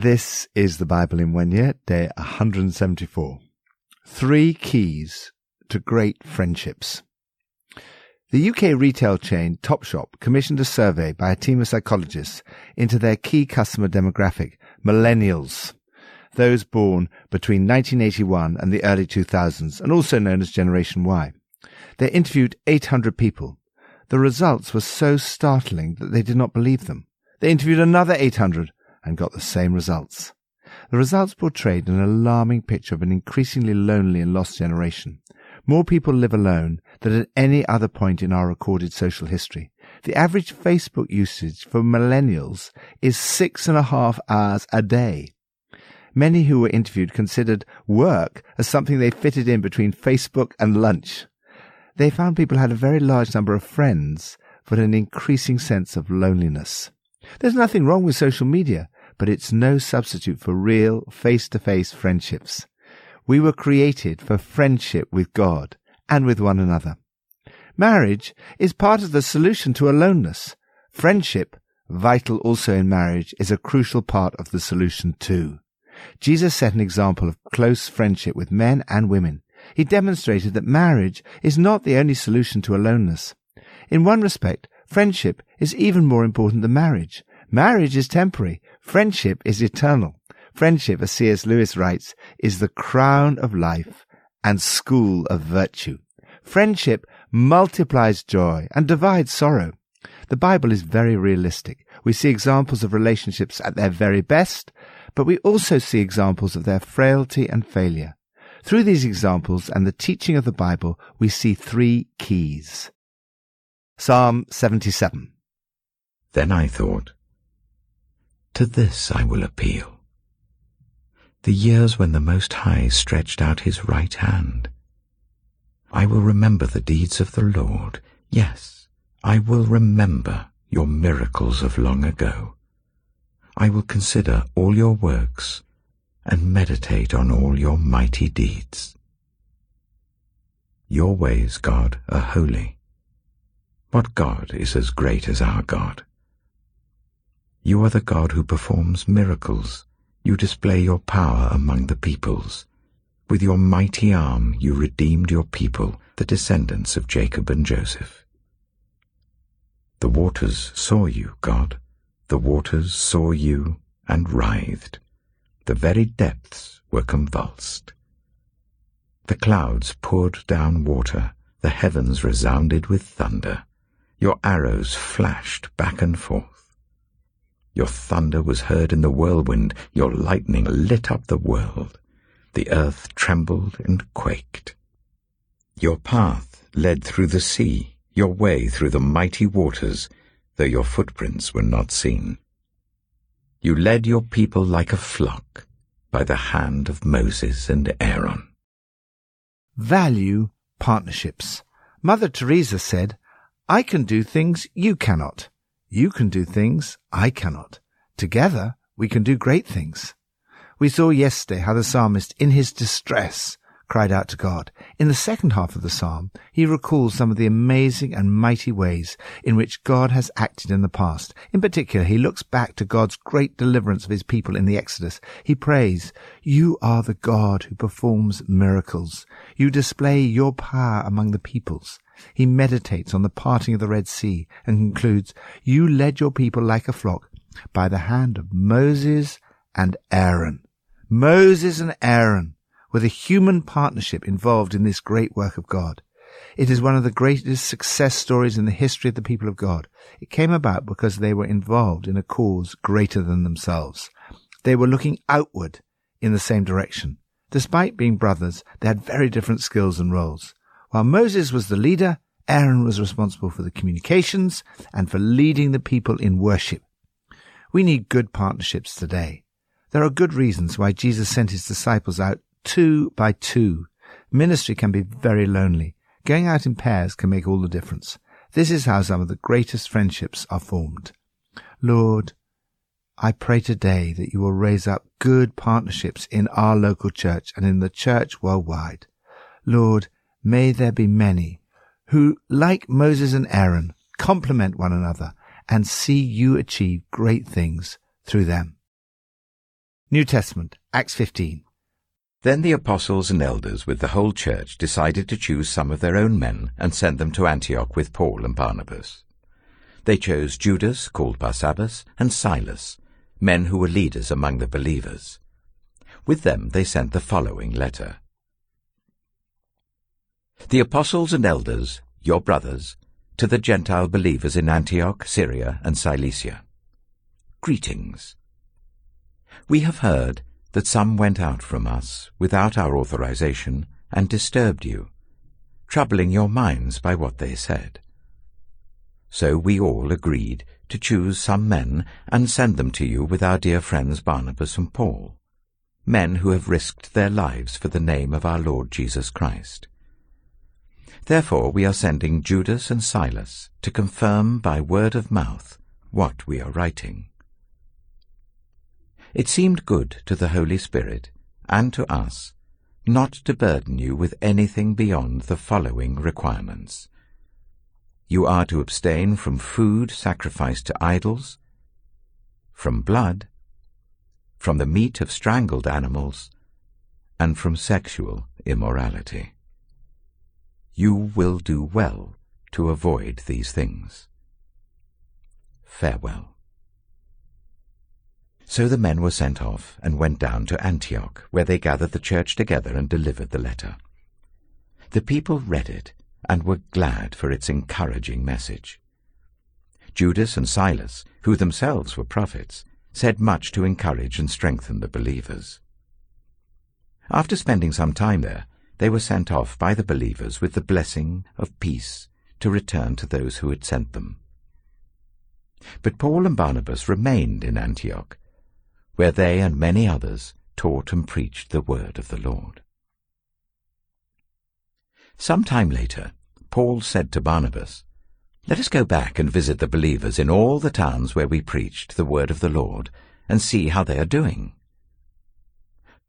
This is the Bible in one year, day 174. Three keys to great friendships. The UK retail chain Topshop commissioned a survey by a team of psychologists into their key customer demographic, millennials, those born between 1981 and the early 2000s, and also known as Generation Y. They interviewed 800 people. The results were so startling that they did not believe them. They interviewed another 800 and got the same results. The results portrayed an alarming picture of an increasingly lonely and lost generation. More people live alone than at any other point in our recorded social history. The average Facebook usage for millennials is six and a half hours a day. Many who were interviewed considered work as something they fitted in between Facebook and lunch. They found people had a very large number of friends, but an increasing sense of loneliness. There's nothing wrong with social media, but it's no substitute for real face-to-face friendships. We were created for friendship with God and with one another. Marriage is part of the solution to aloneness. Friendship, vital also in marriage, is a crucial part of the solution too. Jesus set an example of close friendship with men and women. He demonstrated that marriage is not the only solution to aloneness. In one respect, friendship is even more important than marriage. Marriage is temporary. Friendship is eternal. Friendship, as C.S. Lewis writes, is the crown of life and school of virtue. Friendship multiplies joy and divides sorrow. The Bible is very realistic. We see examples of relationships at their very best, but we also see examples of their frailty and failure. Through these examples and the teaching of the Bible, we see three keys. Psalm 77. Then I thought, To this I will appeal. The years when the Most High stretched out his right hand. I will remember the deeds of the Lord. Yes, I will remember your miracles of long ago. I will consider all your works and meditate on all your mighty deeds. Your ways, God, are holy. What God is as great as our God? You are the God who performs miracles. You display your power among the peoples. With your mighty arm you redeemed your people, the descendants of Jacob and Joseph. The waters saw you, God. The waters saw you and writhed. The very depths were convulsed. The clouds poured down water. The heavens resounded with thunder. Your arrows flashed back and forth. Your thunder was heard in the whirlwind. Your lightning lit up the world. The earth trembled and quaked. Your path led through the sea, your way through the mighty waters, though your footprints were not seen. You led your people like a flock by the hand of Moses and Aaron. Value partnerships. Mother Teresa said, I can do things you cannot. You can do things I cannot. Together we can do great things. We saw yesterday how the psalmist, in his distress, cried out to God. In the second half of the psalm, he recalls some of the amazing and mighty ways in which God has acted in the past. In particular, he looks back to God's great deliverance of his people in the Exodus. He prays, You are the God who performs miracles. You display your power among the peoples. He meditates on the parting of the Red Sea and concludes, You led your people like a flock by the hand of Moses and Aaron. Moses and Aaron with the human partnership involved in this great work of God. It is one of the greatest success stories in the history of the people of God. It came about because they were involved in a cause greater than themselves. They were looking outward in the same direction. Despite being brothers, they had very different skills and roles. While Moses was the leader, Aaron was responsible for the communications and for leading the people in worship. We need good partnerships today. There are good reasons why Jesus sent his disciples out two by two. Ministry can be very lonely. Going out in pairs can make all the difference. This is how some of the greatest friendships are formed. Lord, I pray today that you will raise up good partnerships in our local church and in the church worldwide. Lord, may there be many who, like Moses and Aaron, complement one another and see you achieve great things through them. New Testament, Acts 15. Then the apostles and elders with the whole church decided to choose some of their own men and send them to Antioch with Paul and Barnabas. They chose Judas, called Barsabbas, and Silas, men who were leaders among the believers. With them they sent the following letter. The apostles and elders, your brothers, to the Gentile believers in Antioch, Syria, and Cilicia. Greetings. We have heard that some went out from us without our authorization and disturbed you, troubling your minds by what they said. So we all agreed to choose some men and send them to you with our dear friends Barnabas and Paul, men who have risked their lives for the name of our Lord Jesus Christ. Therefore we are sending Judas and Silas to confirm by word of mouth what we are writing. It seemed good to the Holy Spirit and to us not to burden you with anything beyond the following requirements. You are to abstain from food sacrificed to idols, from blood, from the meat of strangled animals, and from sexual immorality. You will do well to avoid these things. Farewell. So the men were sent off and went down to Antioch, where they gathered the church together and delivered the letter. The people read it and were glad for its encouraging message. Judas and Silas, who themselves were prophets, said much to encourage and strengthen the believers. After spending some time there, they were sent off by the believers with the blessing of peace to return to those who had sent them. But Paul and Barnabas remained in Antioch where they and many others taught and preached the word of the Lord. Some time later, Paul said to Barnabas, Let us go back and visit the believers in all the towns where we preached the word of the Lord, and see how they are doing.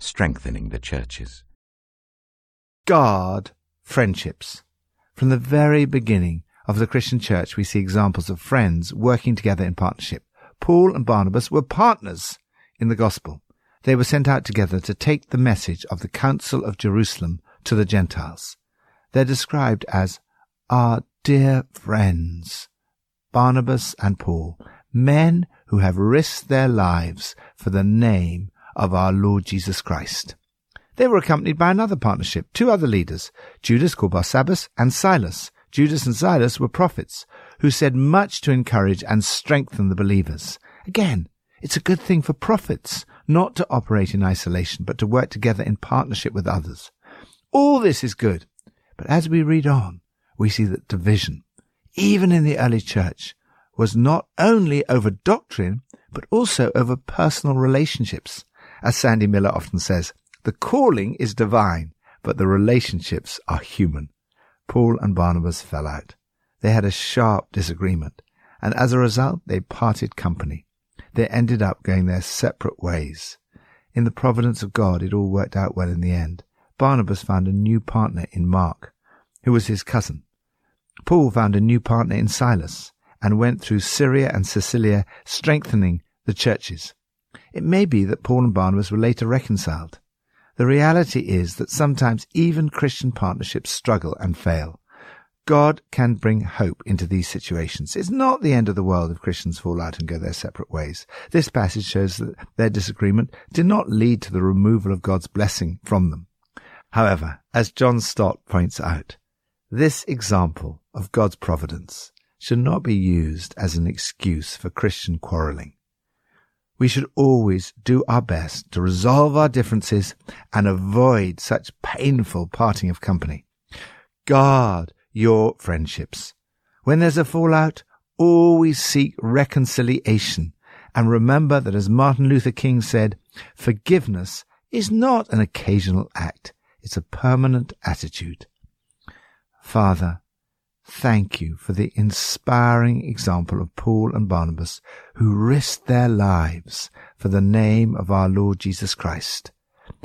strengthening the churches. God friendships. From the very beginning of the Christian church, we see examples of friends working together in partnership. Paul and Barnabas were partners in the gospel. They were sent out together to take the message of the Council of Jerusalem to the Gentiles. They're described as our dear friends, Barnabas and Paul, men who have risked their lives for the name of our Lord Jesus Christ. They were accompanied by another partnership, two other leaders, Judas called Barsabbas and Silas. Judas and Silas were prophets who said much to encourage and strengthen the believers. Again, it's a good thing for prophets not to operate in isolation, but to work together in partnership with others. All this is good. But as we read on, we see that division, even in the early church, was not only over doctrine, but also over personal relationships. As Sandy Miller often says, the calling is divine, but the relationships are human. Paul and Barnabas fell out. They had a sharp disagreement, and as a result, they parted company. They ended up going their separate ways. In the providence of God, it all worked out well in the end. Barnabas found a new partner in Mark, who was his cousin. Paul found a new partner in Silas and went through Syria and Cilicia, strengthening the churches. It may be that Paul and Barnabas were later reconciled. The reality is that sometimes even Christian partnerships struggle and fail. God can bring hope into these situations. It's not the end of the world if Christians fall out and go their separate ways. This passage shows that their disagreement did not lead to the removal of God's blessing from them. However, as John Stott points out, this example of God's providence should not be used as an excuse for Christian quarreling. We should always do our best to resolve our differences and avoid such painful parting of company. God your friendships. When there's a fallout, always seek reconciliation and remember that as Martin Luther King said, forgiveness is not an occasional act. It's a permanent attitude. Father, thank you for the inspiring example of Paul and Barnabas who risked their lives for the name of our Lord Jesus Christ.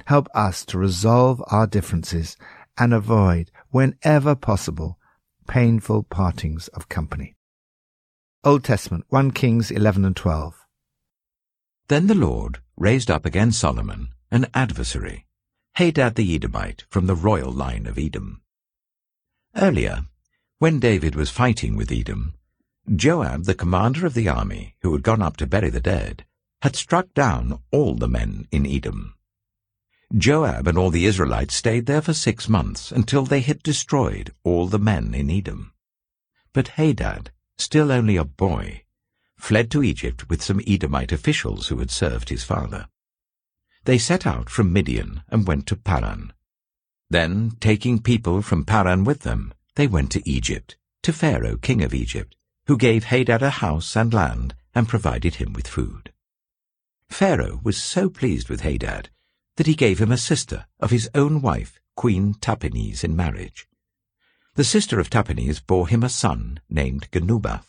Help us to resolve our differences and avoid, whenever possible, painful partings of company. Old Testament 1 Kings 11 and 12. Then the Lord raised up against Solomon an adversary, Hadad the Edomite from the royal line of Edom. Earlier, when David was fighting with Edom, Joab, the commander of the army, who had gone up to bury the dead, had struck down all the men in Edom. Joab and all the Israelites stayed there for six months until they had destroyed all the men in Edom. But Hadad, still only a boy, fled to Egypt with some Edomite officials who had served his father. They set out from Midian and went to Paran. Then, taking people from Paran with them, they went to Egypt, to Pharaoh, king of Egypt, who gave Hadad a house and land and provided him with food. Pharaoh was so pleased with Hadad that he gave him a sister of his own wife, Queen Tahpenes, in marriage. The sister of Tahpenes bore him a son named Genubath,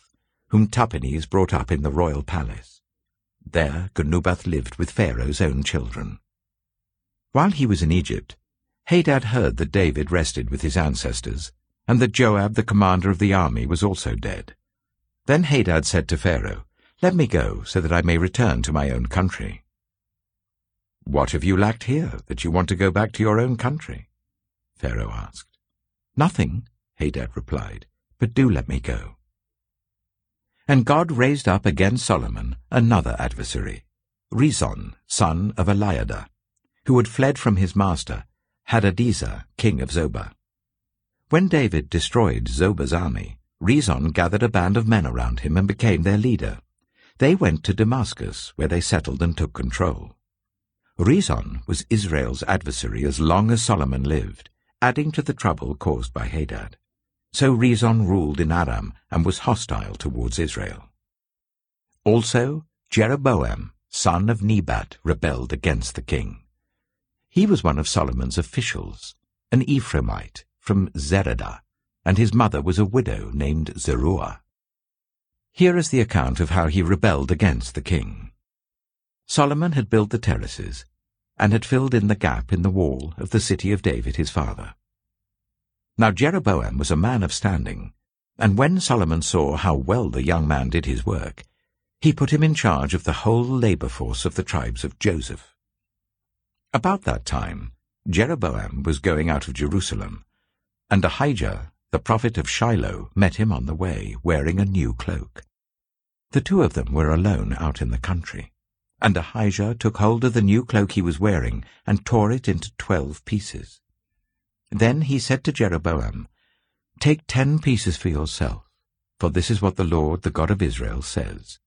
whom Tahpenes brought up in the royal palace. There Genubath lived with Pharaoh's own children. While he was in Egypt, Hadad heard that David rested with his ancestors, and that Joab, the commander of the army, was also dead. Then Hadad said to Pharaoh, Let me go, so that I may return to my own country. What have you lacked here, that you want to go back to your own country? Pharaoh asked. Nothing, Hadad replied, but do let me go. And God raised up against Solomon another adversary, Rezon, son of Eliada, who had fled from his master, Hadadezer, king of Zobah. When David destroyed Zobah's army, Rezon gathered a band of men around him and became their leader. They went to Damascus, where they settled and took control. Rezon was Israel's adversary as long as Solomon lived, adding to the trouble caused by Hadad. So Rezon ruled in Aram and was hostile towards Israel. Also, Jeroboam, son of Nebat, rebelled against the king. He was one of Solomon's officials, an Ephraimite from Zeredah, and his mother was a widow named Zeruah. Here is the account of how he rebelled against the king. Solomon had built the terraces and had filled in the gap in the wall of the city of David his father. Now Jeroboam was a man of standing, and when Solomon saw how well the young man did his work, he put him in charge of the whole labor force of the tribes of Joseph. About that time, Jeroboam was going out of Jerusalem, and Ahijah, the prophet of Shiloh, met him on the way, wearing a new cloak. The two of them were alone out in the country. And Ahijah took hold of the new cloak he was wearing, and tore it into twelve pieces. Then he said to Jeroboam, Take ten pieces for yourself, for this is what the Lord, the God of Israel, says.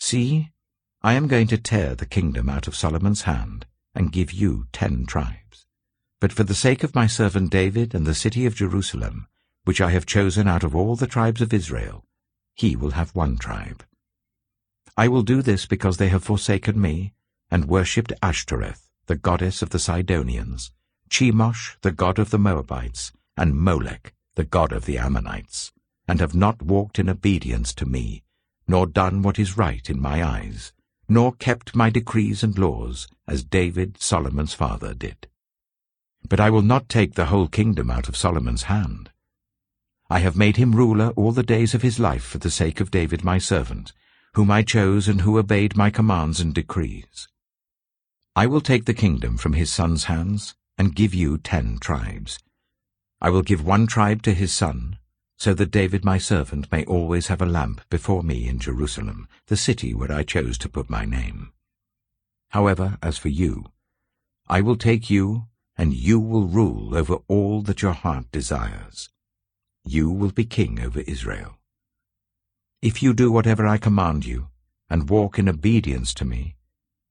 See, I am going to tear the kingdom out of Solomon's hand, and give you ten tribes. But for the sake of my servant David and the city of Jerusalem, which I have chosen out of all the tribes of Israel, he will have one tribe. I will do this because they have forsaken me, and worshipped Ashtoreth, the goddess of the Sidonians, Chemosh, the god of the Moabites, and Molech, the god of the Ammonites, and have not walked in obedience to me, nor done what is right in my eyes, nor kept my decrees and laws, as David, Solomon's father, did. But I will not take the whole kingdom out of Solomon's hand. I have made him ruler all the days of his life for the sake of David my servant, whom I chose and who obeyed my commands and decrees. I will take the kingdom from his son's hands and give you ten tribes. I will give one tribe to his son, so that David my servant may always have a lamp before me in Jerusalem, the city where I chose to put my name. However, as for you, I will take you, and you will rule over all that your heart desires. You will be king over Israel. If you do whatever I command you, and walk in obedience to me,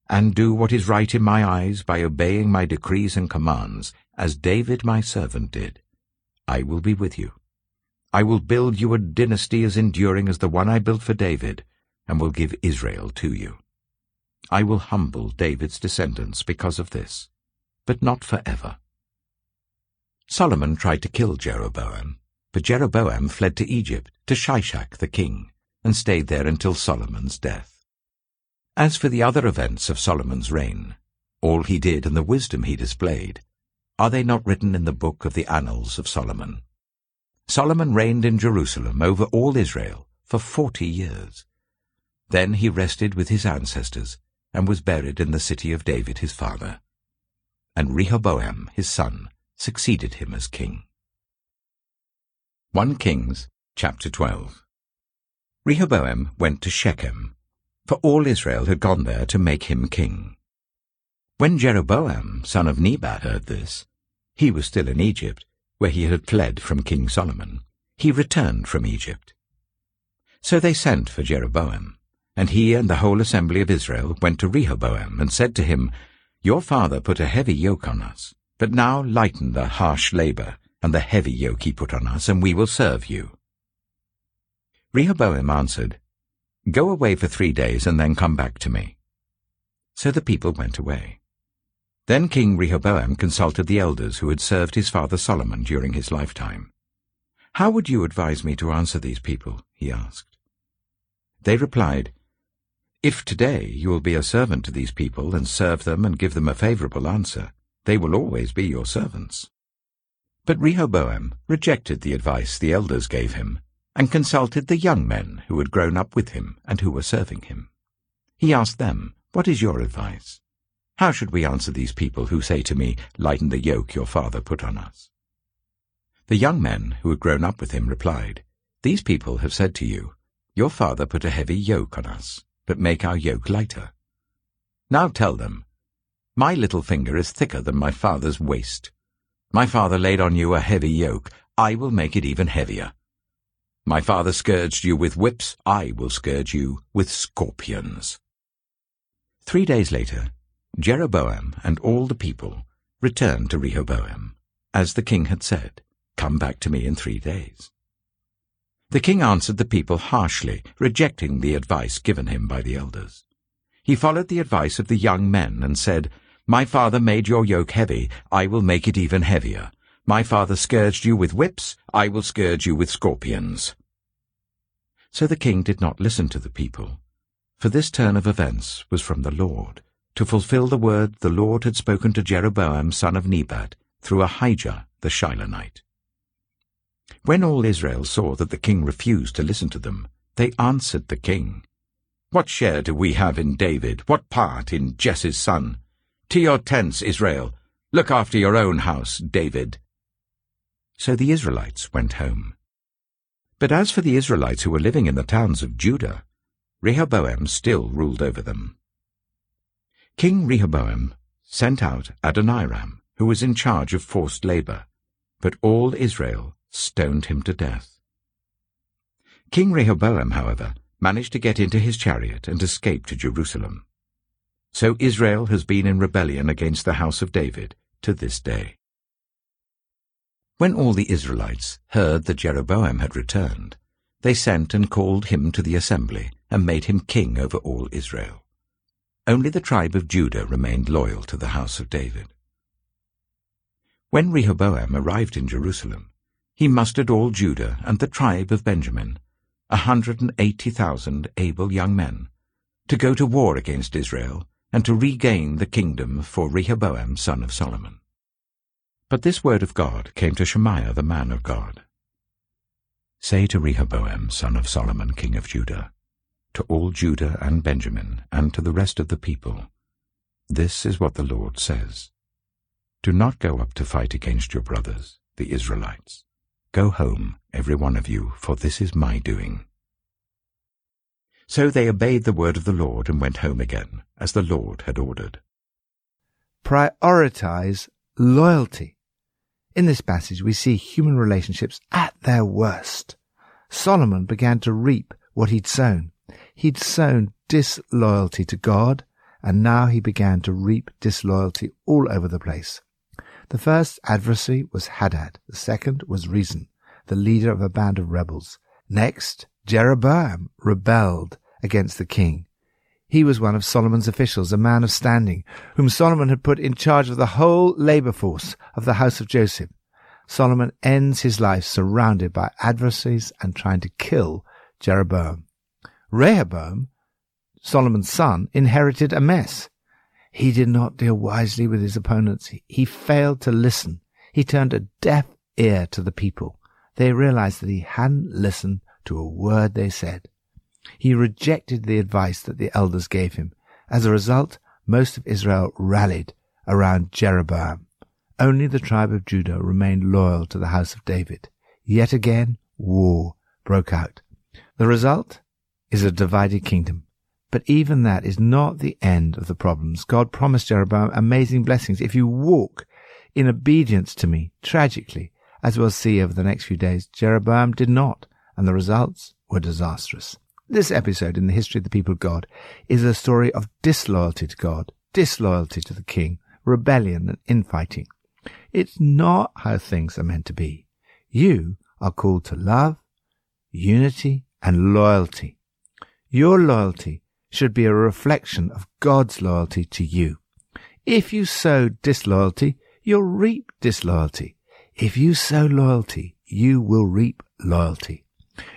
and do what is right in my eyes by obeying my decrees and commands, as David my servant did, I will be with you. I will build you a dynasty as enduring as the one I built for David, and will give Israel to you. I will humble David's descendants because of this, but not forever. Solomon tried to kill Jeroboam, but Jeroboam fled to Egypt, to Shishak the king, and stayed there until Solomon's death. As for the other events of Solomon's reign, all he did and the wisdom he displayed, are they not written in the book of the annals of Solomon? Solomon reigned in Jerusalem over all Israel for forty years. Then he rested with his ancestors and was buried in the city of David his father. And Rehoboam his son succeeded him as king. 1 Kings chapter 12 Rehoboam went to Shechem, for all Israel had gone there to make him king. When Jeroboam, son of Nebat, heard this, he was still in Egypt, where he had fled from King Solomon. He returned from Egypt. So they sent for Jeroboam, and he and the whole assembly of Israel went to Rehoboam and said to him, Your father put a heavy yoke on us, but now lighten the harsh labor and the heavy yoke he put on us, and we will serve you. Rehoboam answered, Go away for three days and then come back to me. So the people went away. Then King Rehoboam consulted the elders who had served his father Solomon during his lifetime. How would you advise me to answer these people? he asked. They replied, If today you will be a servant to these people and serve them and give them a favorable answer, they will always be your servants. But Rehoboam rejected the advice the elders gave him and consulted the young men who had grown up with him and who were serving him. He asked them, What is your advice? How should we answer these people who say to me, Lighten the yoke your father put on us? The young men who had grown up with him replied, These people have said to you, Your father put a heavy yoke on us, but make our yoke lighter. Now tell them, My little finger is thicker than my father's waist. My father laid on you a heavy yoke, I will make it even heavier. My father scourged you with whips, I will scourge you with scorpions. Three days later, Jeroboam and all the people returned to Rehoboam, as the king had said, Come back to me in three days. The king answered the people harshly, rejecting the advice given him by the elders. He followed the advice of the young men and said, My father made your yoke heavy, I will make it even heavier. My father scourged you with whips, I will scourge you with scorpions. So the king did not listen to the people, for this turn of events was from the Lord, to fulfill the word the Lord had spoken to Jeroboam son of Nebat through Ahijah the Shilonite. When all Israel saw that the king refused to listen to them, they answered the king, What share do we have in David? What part in Jesse's son? To your tents, Israel. Look after your own house, David. So the Israelites went home. But as for the Israelites who were living in the towns of Judah, Rehoboam still ruled over them. King Rehoboam sent out Adoniram, who was in charge of forced labor, but all Israel stoned him to death. King Rehoboam, however, managed to get into his chariot and escape to Jerusalem. So Israel has been in rebellion against the house of David to this day. When all the Israelites heard that Jeroboam had returned, they sent and called him to the assembly and made him king over all Israel. Only the tribe of Judah remained loyal to the house of David. When Rehoboam arrived in Jerusalem, he mustered all Judah and the tribe of Benjamin, a hundred and eighty thousand able young men, to go to war against Israel and to regain the kingdom for Rehoboam son of Solomon. But this word of God came to Shemaiah the man of God. Say to Rehoboam son of Solomon king of Judah, to all Judah and Benjamin, and to the rest of the people, This is what the Lord says. Do not go up to fight against your brothers, the Israelites. Go home, every one of you, for this is my doing. So they obeyed the word of the Lord and went home again, as the Lord had ordered. Prioritize loyalty. In this passage, we see human relationships at their worst. Solomon began to reap what he'd sown. He'd sown disloyalty to God, and now he began to reap disloyalty all over the place. The first adversary was Hadad. The second was Rezin, the leader of a band of rebels. Next, Jeroboam rebelled against the king. He was one of Solomon's officials, a man of standing, whom Solomon had put in charge of the whole labor force of the house of Joseph. Solomon ends his life surrounded by adversaries and trying to kill Jeroboam. Rehoboam, Solomon's son, inherited a mess. He did not deal wisely with his opponents. He failed to listen. He turned a deaf ear to the people. They realized that he hadn't listened to a word they said. He rejected the advice that the elders gave him. As a result, most of Israel rallied around Jeroboam. Only the tribe of Judah remained loyal to the house of David. Yet again, war broke out. The result is a divided kingdom. But even that is not the end of the problems. God promised Jeroboam amazing blessings if you walk in obedience to me. Tragically, as we'll see over the next few days, Jeroboam did not, and the results were disastrous. This episode in the history of the people of God is a story of disloyalty to God, disloyalty to the king, rebellion and infighting. It's not how things are meant to be. You are called to love, unity, and loyalty. Your loyalty should be a reflection of God's loyalty to you. If you sow disloyalty, you'll reap disloyalty. If you sow loyalty, you will reap loyalty.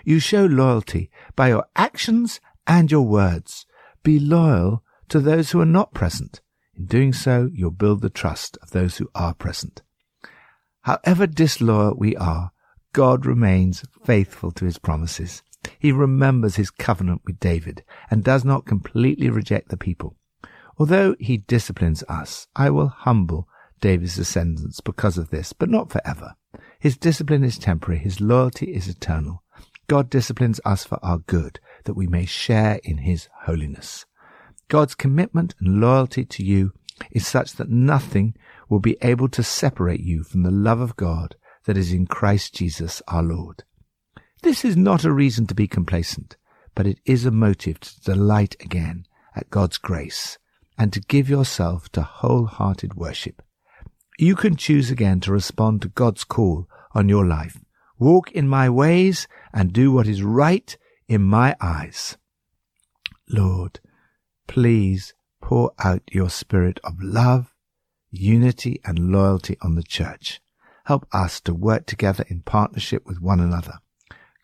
You show loyalty by your actions and your words. Be loyal to those who are not present. In doing so, you'll build the trust of those who are present. However disloyal we are, God remains faithful to his promises. He remembers his covenant with David and does not completely reject the people. Although he disciplines us, I will humble David's descendants because of this, but not forever. His discipline is temporary, his loyalty is eternal. God disciplines us for our good, that we may share in his holiness. God's commitment and loyalty to you is such that nothing will be able to separate you from the love of God that is in Christ Jesus our Lord. This is not a reason to be complacent, but it is a motive to delight again at God's grace and to give yourself to wholehearted worship. You can choose again to respond to God's call on your life walk in my ways, and do what is right in my eyes. Lord, please pour out your spirit of love, unity, and loyalty on the church. Help us to work together in partnership with one another.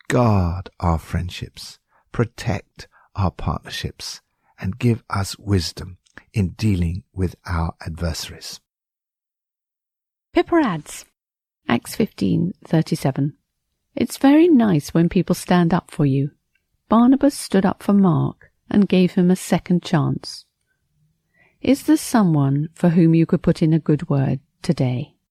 Guard our friendships, protect our partnerships, and give us wisdom in dealing with our adversaries. Pippa adds, Acts 15:37. It's very nice when people stand up for you. Barnabas stood up for Mark and gave him a second chance. Is there someone for whom you could put in a good word today?